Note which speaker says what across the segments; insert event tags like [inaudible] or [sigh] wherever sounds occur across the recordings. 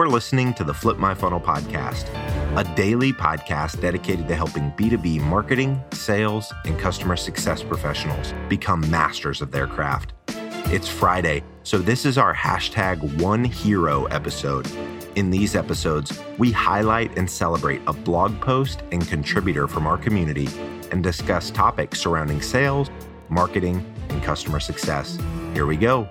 Speaker 1: You're listening to the Flip My Funnel podcast, a daily podcast dedicated to helping B2B marketing, sales, and customer success professionals become masters of their craft. It's Friday, so this is our hashtag One Hero episode. In these episodes, we highlight and celebrate a blog post and contributor from our community and discuss topics surrounding sales, marketing, and customer success. Here we go.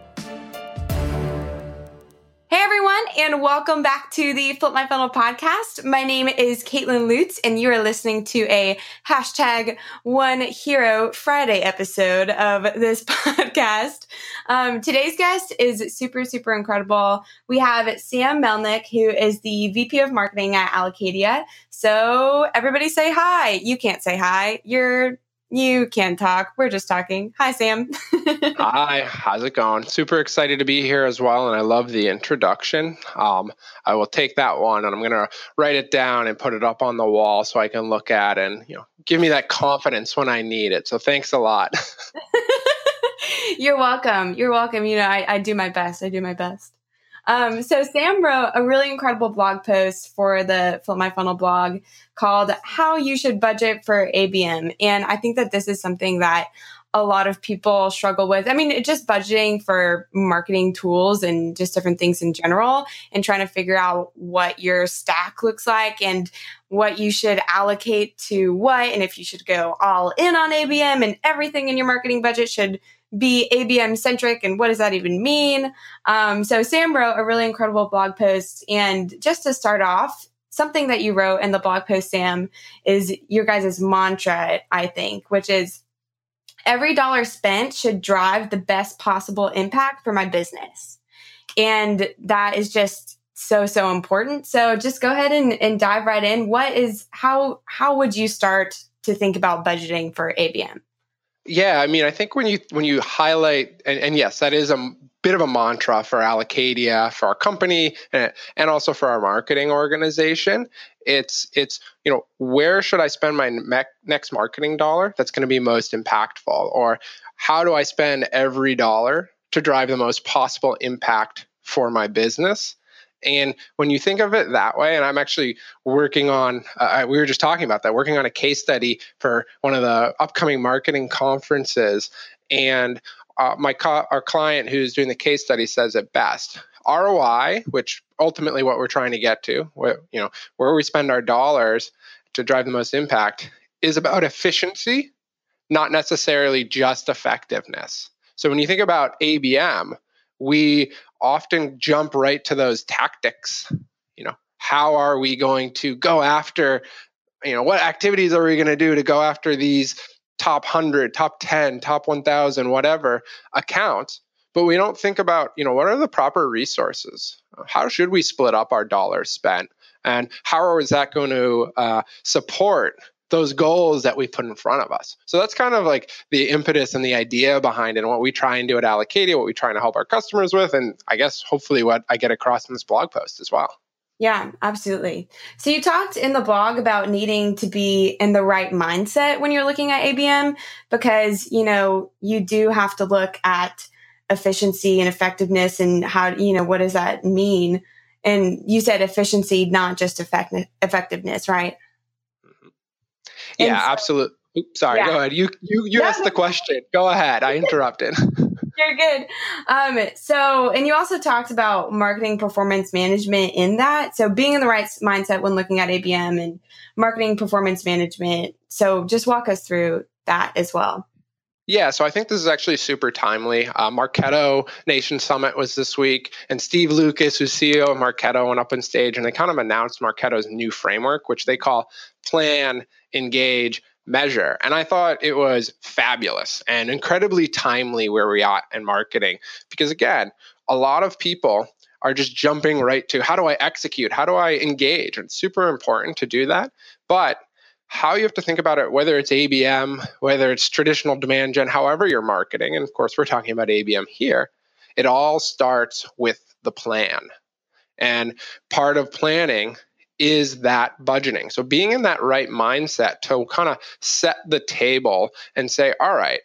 Speaker 2: And welcome back to the Flip My Funnel podcast. My name is Caitlin Lutz, and you are listening to a hashtag One Hero Friday episode of this [laughs] podcast. Um, today's guest is super, super incredible. We have Sam Melnick, who is the VP of Marketing at Allocadia. So everybody say hi. You can't say hi. You're you can talk. We're just talking. Hi, Sam. [laughs]
Speaker 3: Hi, how's it going? Super excited to be here as well, and I love the introduction. Um, I will take that one, and I'm going to write it down and put it up on the wall so I can look at and you know give me that confidence when I need it. So thanks a lot. [laughs] [laughs]
Speaker 2: You're welcome. You're welcome. You know, I, I do my best. I do my best. Um, so Sam wrote a really incredible blog post for the Flip My Funnel blog called "How You Should Budget for ABM," and I think that this is something that a lot of people struggle with. I mean, just budgeting for marketing tools and just different things in general, and trying to figure out what your stack looks like and what you should allocate to what, and if you should go all in on ABM and everything in your marketing budget should be ABM centric and what does that even mean? Um, so Sam wrote a really incredible blog post. And just to start off, something that you wrote in the blog post, Sam, is your guys' mantra, I think, which is every dollar spent should drive the best possible impact for my business. And that is just so, so important. So just go ahead and, and dive right in. What is how how would you start to think about budgeting for ABM?
Speaker 3: Yeah, I mean, I think when you when you highlight and, and yes, that is a bit of a mantra for Allocadia, for our company, and, and also for our marketing organization. It's it's you know where should I spend my me- next marketing dollar that's going to be most impactful, or how do I spend every dollar to drive the most possible impact for my business? And when you think of it that way, and I'm actually working on, uh, we were just talking about that, working on a case study for one of the upcoming marketing conferences. And uh, my co- our client who's doing the case study says it best. ROI, which ultimately what we're trying to get to, where, you know, where we spend our dollars to drive the most impact, is about efficiency, not necessarily just effectiveness. So when you think about ABM, we often jump right to those tactics. You know, how are we going to go after, you know, what activities are we going to do to go after these top 100, top 10, top 1000, whatever accounts? But we don't think about, you know, what are the proper resources? How should we split up our dollars spent? And how is that going to uh, support those goals that we put in front of us. So that's kind of like the impetus and the idea behind it and what we try and do at Allocadia, what we try to help our customers with, and I guess hopefully what I get across in this blog post as well.
Speaker 2: Yeah, absolutely. So you talked in the blog about needing to be in the right mindset when you're looking at ABM because, you know, you do have to look at efficiency and effectiveness and how, you know, what does that mean? And you said efficiency, not just effect- effectiveness, right?
Speaker 3: Yeah, so, absolutely. Oops, sorry, yeah. go ahead. You you you asked the question. Go ahead. I [laughs] interrupted. [laughs]
Speaker 2: You're good. Um, so, and you also talked about marketing performance management in that. So, being in the right mindset when looking at ABM and marketing performance management. So, just walk us through that as well.
Speaker 3: Yeah, so I think this is actually super timely. Uh, Marketo Nation Summit was this week, and Steve Lucas, who's CEO of Marketo, went up on stage and they kind of announced Marketo's new framework, which they call Plan, Engage, Measure. And I thought it was fabulous and incredibly timely where we are in marketing. Because again, a lot of people are just jumping right to how do I execute? How do I engage? And It's super important to do that. But how you have to think about it, whether it's ABM, whether it's traditional demand gen, however you're marketing, and of course we're talking about ABM here, it all starts with the plan. And part of planning is that budgeting. So being in that right mindset to kind of set the table and say, all right,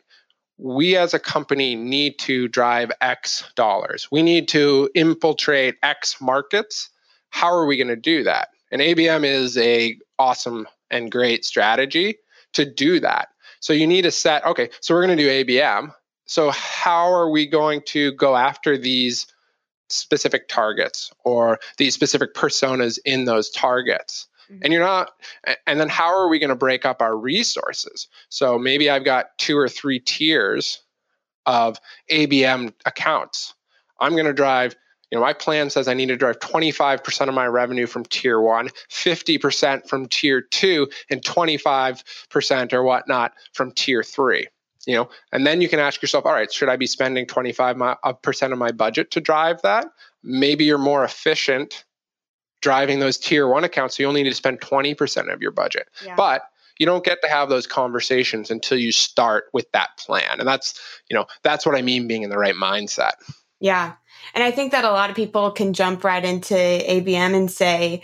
Speaker 3: we as a company need to drive X dollars. We need to infiltrate X markets how are we going to do that? And ABM is a awesome and great strategy to do that. So you need to set, okay, so we're going to do ABM. So how are we going to go after these specific targets or these specific personas in those targets? Mm-hmm. And you're not, and then how are we going to break up our resources? So maybe I've got two or three tiers of ABM accounts. I'm going to drive you know, my plan says I need to drive 25% of my revenue from tier one, 50% from tier two, and 25% or whatnot from tier three. You know, and then you can ask yourself, all right, should I be spending 25% uh, of my budget to drive that? Maybe you're more efficient driving those tier one accounts, so you only need to spend 20% of your budget. Yeah. But you don't get to have those conversations until you start with that plan. And that's, you know, that's what I mean being in the right mindset.
Speaker 2: Yeah. And I think that a lot of people can jump right into ABM and say,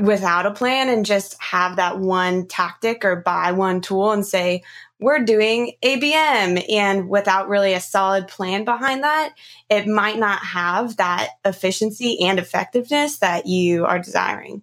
Speaker 2: without a plan and just have that one tactic or buy one tool and say, we're doing ABM. And without really a solid plan behind that, it might not have that efficiency and effectiveness that you are desiring.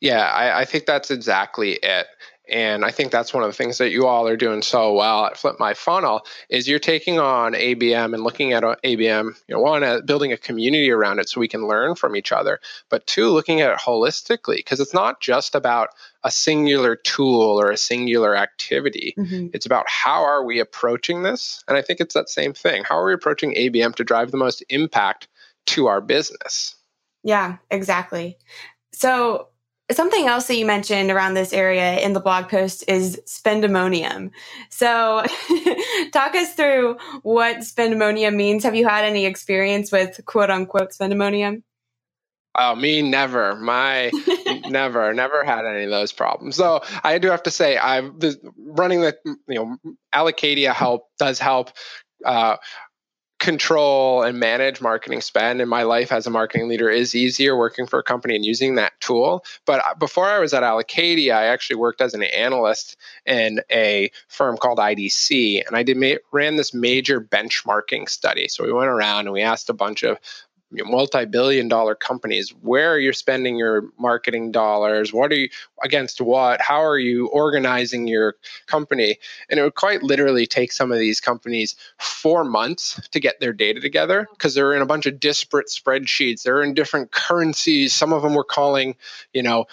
Speaker 3: Yeah, I, I think that's exactly it. And I think that's one of the things that you all are doing so well at Flip My Funnel is you're taking on ABM and looking at ABM, you know, one, uh, building a community around it so we can learn from each other, but two, looking at it holistically because it's not just about a singular tool or a singular activity. Mm-hmm. It's about how are we approaching this? And I think it's that same thing. How are we approaching ABM to drive the most impact to our business?
Speaker 2: Yeah, exactly. So Something else that you mentioned around this area in the blog post is spendemonium. So, [laughs] talk us through what spendemonium means. Have you had any experience with quote unquote spendemonium?
Speaker 3: Oh, me never. My [laughs] never, never had any of those problems. So I do have to say, I've running the you know Allocadia help does help. Uh, control and manage marketing spend in my life as a marketing leader is easier working for a company and using that tool. But uh, before I was at Allocadia, I actually worked as an analyst in a firm called IDC, and I did ran this major benchmarking study. So we went around and we asked a bunch of multi-billion dollar companies. Where are you spending your marketing dollars? What are you against what? How are you organizing your company? And it would quite literally take some of these companies four months to get their data together because they're in a bunch of disparate spreadsheets. They're in different currencies. Some of them were calling you know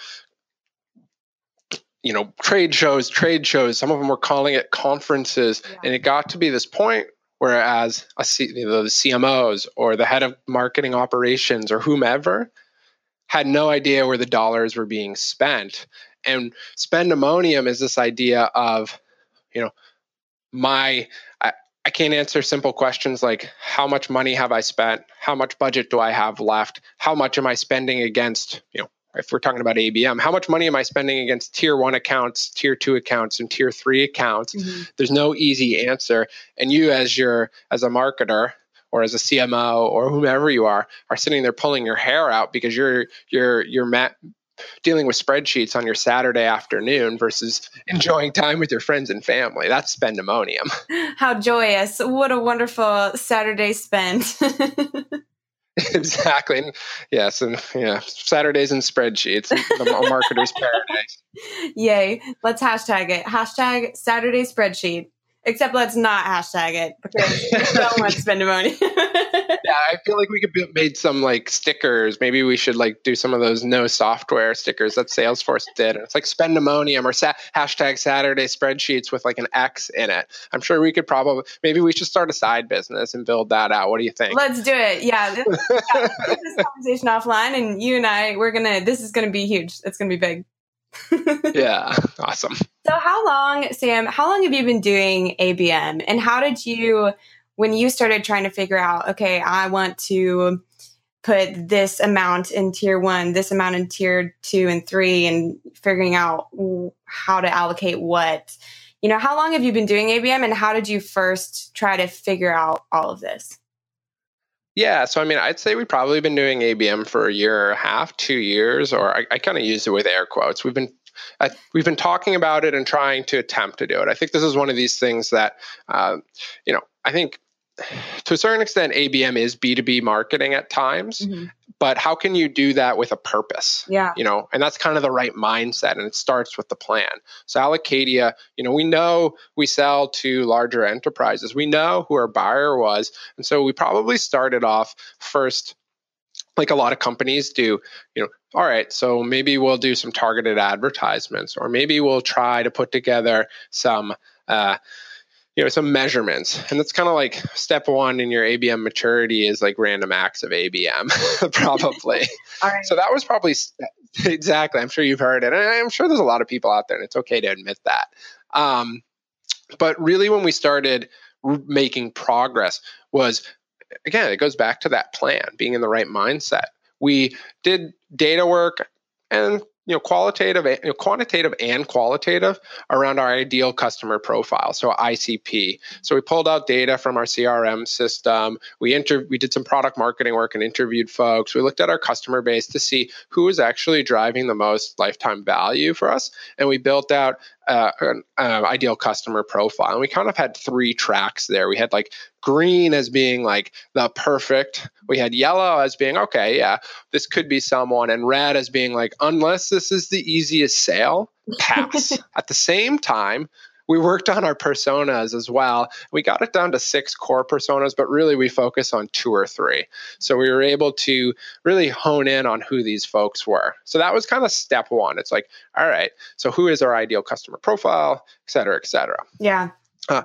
Speaker 3: you know trade shows trade shows. Some of them were calling it conferences. Yeah. and it got to be this point Whereas a C, the CMOs or the head of marketing operations or whomever had no idea where the dollars were being spent. And spendemonium is this idea of, you know, my I, I can't answer simple questions like how much money have I spent? How much budget do I have left? How much am I spending against, you know, if we're talking about ABM, how much money am I spending against tier one accounts, tier two accounts, and tier three accounts? Mm-hmm. There's no easy answer. And you, as your as a marketer or as a CMO or whomever you are, are sitting there pulling your hair out because you're you're you're ma- dealing with spreadsheets on your Saturday afternoon versus enjoying time with your friends and family. That's spendemonium. [laughs]
Speaker 2: How joyous. What a wonderful Saturday spent. [laughs] [laughs]
Speaker 3: exactly. And yes, and yeah, Saturdays and spreadsheets, the marketer's [laughs] paradise.
Speaker 2: Yay! Let's hashtag it. Hashtag Saturday spreadsheet. Except let's not hashtag it because we [laughs] don't want [laughs]
Speaker 3: yeah, I feel like we could be, made some like stickers. Maybe we should like do some of those no software stickers that Salesforce did. And it's like spendemonium or sa- hashtag Saturday spreadsheets with like an X in it. I'm sure we could probably maybe we should start a side business and build that out. What do you think?
Speaker 2: Let's do it. Yeah, this, yeah, [laughs] this conversation offline, and you and I, we're gonna. This is gonna be huge. It's gonna be big. [laughs]
Speaker 3: yeah, awesome.
Speaker 2: So, how long, Sam, how long have you been doing ABM? And how did you, when you started trying to figure out, okay, I want to put this amount in tier one, this amount in tier two and three, and figuring out how to allocate what? You know, how long have you been doing ABM and how did you first try to figure out all of this?
Speaker 3: Yeah, so I mean, I'd say we've probably been doing ABM for a year and a half, two years, or I, I kind of use it with air quotes. We've been I, we've been talking about it and trying to attempt to do it. I think this is one of these things that, uh, you know, I think to a certain extent, ABM is B2B marketing at times, mm-hmm. but how can you do that with a purpose?
Speaker 2: Yeah.
Speaker 3: You know, and that's kind of the right mindset. And it starts with the plan. So Allocadia, you know, we know we sell to larger enterprises. We know who our buyer was. And so we probably started off first like a lot of companies do, you know, all right, so maybe we'll do some targeted advertisements, or maybe we'll try to put together some uh, you know some measurements. And that's kind of like step one in your abm maturity is like random acts of abm [laughs] probably. [laughs] So that was probably [laughs] exactly i'm sure you've heard it and i'm sure there's a lot of people out there and it's okay to admit that. Um, but really when we started making progress was again it goes back to that plan being in the right mindset. We did data work and you know qualitative you know, quantitative and qualitative around our ideal customer profile. So icp so we pulled out data from our crm system. We inter- we did some product marketing work and interviewed folks. We looked at our customer base to see who was actually driving the most lifetime value for us and we built out uh, an uh, ideal customer profile. And we kind of had three tracks there. We had like green as being like the perfect, we had yellow as being, okay, yeah, this could be someone, and red as being like, unless this is the easiest sale, pass. [laughs] At the same time, we worked on our personas as well. We got it down to six core personas, but really we focus on two or three. So we were able to really hone in on who these folks were. So that was kind of step one. It's like, all right, so who is our ideal customer profile, et cetera, et cetera.
Speaker 2: Yeah. Uh,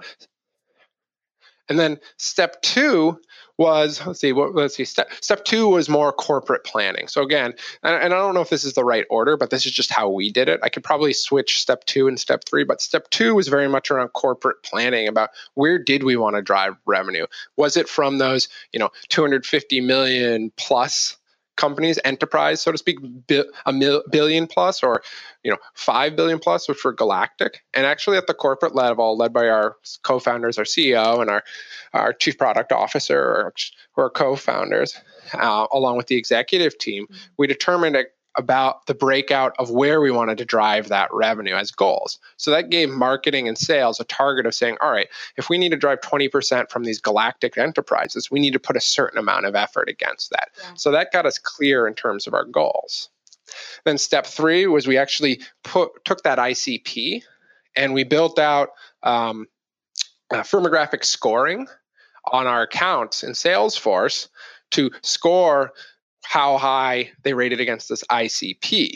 Speaker 3: and then step two was let's see what let's see step step two was more corporate planning. So again and, and, i don't know if this is the right order but this is just how we did it. I could probably switch step two and step three but step two was very much around corporate planning about where did we want to drive revenue? Was it from those you know 250 million plus companies, enterprise, so to speak, a mil- billion plus or you know five billion plus, which were galactic. And actually, at the corporate level, led by our co-founders, our CEO, and our our chief product officer, who are co-founders, uh, along with the executive team, mm-hmm. we determined about the breakout of where we wanted to drive that revenue as goals. So that gave marketing and sales a target of saying, all right, if we need to drive 20% from these galactic enterprises, we need to put a certain amount of effort against that. Yeah. So that got us clear in terms of our goals. Then step three was we actually put, took that ICP and we built out um, uh, firmographic scoring on our accounts in Salesforce to score how high they rated against this ICP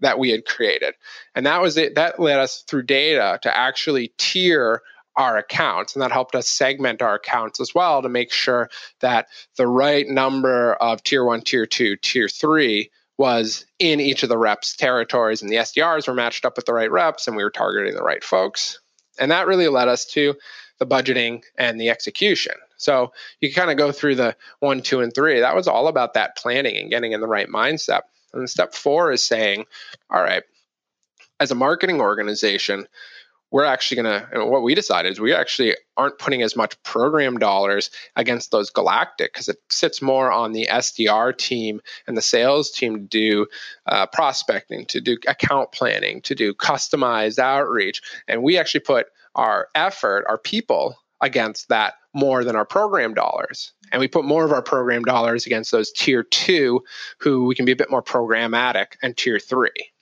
Speaker 3: that we had created. And that was it. That led us through data to actually tier our accounts. And that helped us segment our accounts as well to make sure that the right number of tier one, tier two, tier three was in each of the reps territories and the SDRs were matched up with the right reps and we were targeting the right folks. And that really led us to the budgeting and the execution. So you kind of go through the one, two, and three. That was all about that planning and getting in the right mindset. And step four is saying, all right, as a marketing organization, we're actually going to, what we decided is we actually aren't putting as much program dollars against those galactic because it sits more on the SDR team and the sales team to do uh, prospecting, to do account planning, to do customized outreach. And we actually put our effort, our people against that more than our program dollars. And we put more of our program dollars against those tier two who we can be a bit more programmatic and tier three.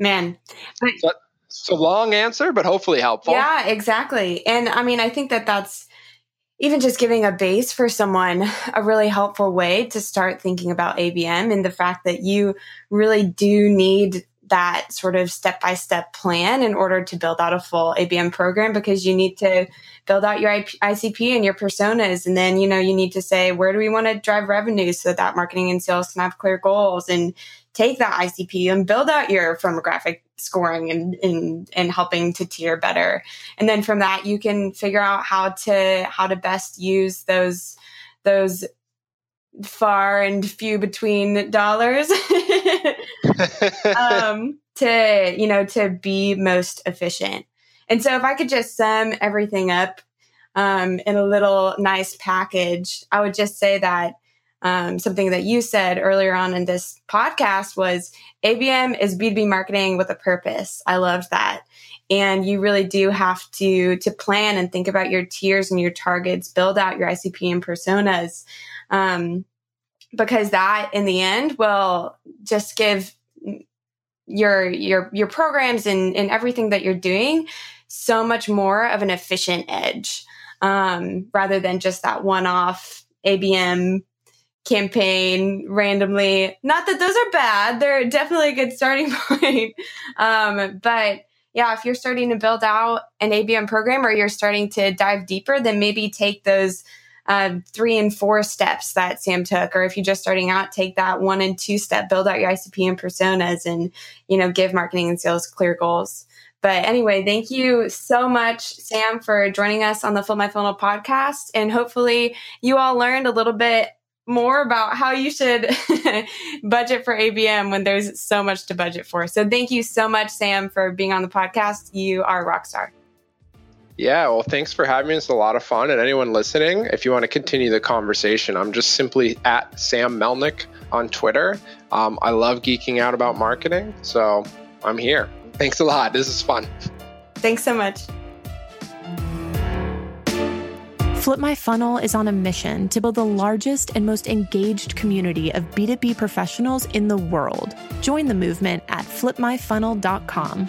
Speaker 2: Man.
Speaker 3: So, it's a long answer, but hopefully helpful.
Speaker 2: Yeah, exactly. And I mean, I think that that's even just giving a base for someone a really helpful way to start thinking about ABM and the fact that you really do need that sort of step by step plan in order to build out a full ABM program because you need to build out your ICP and your personas. And then, you know, you need to say, where do we want to drive revenue so that marketing and sales can have clear goals and take that ICP and build out your firmographic scoring and, and, and helping to tier better. And then from that, you can figure out how to, how to best use those, those far and few between dollars [laughs] [laughs] um, to you know to be most efficient. And so, if I could just sum everything up um, in a little nice package, I would just say that um, something that you said earlier on in this podcast was ABM is B2B marketing with a purpose. I loved that. And you really do have to to plan and think about your tiers and your targets, build out your ICP and personas. Um, because that in the end will just give your your your programs and, and everything that you're doing so much more of an efficient edge um, rather than just that one-off abm campaign randomly. Not that those are bad they're definitely a good starting [laughs] point. Um, but yeah if you're starting to build out an abm program or you're starting to dive deeper then maybe take those uh, three and four steps that Sam took, or if you're just starting out, take that one and two step, build out your ICP and personas, and you know, give marketing and sales clear goals. But anyway, thank you so much, Sam, for joining us on the Flip My Funnel podcast, and hopefully, you all learned a little bit more about how you should [laughs] budget for ABM when there's so much to budget for. So, thank you so much, Sam, for being on the podcast. You are a rock star.
Speaker 3: Yeah, well, thanks for having me. It's a lot of fun. And anyone listening, if you want to continue the conversation, I'm just simply at Sam Melnick on Twitter. Um, I love geeking out about marketing, so I'm here. Thanks a lot. This is fun.
Speaker 2: Thanks so much.
Speaker 4: Flip My Funnel is on a mission to build the largest and most engaged community of B2B professionals in the world. Join the movement at flipmyfunnel.com.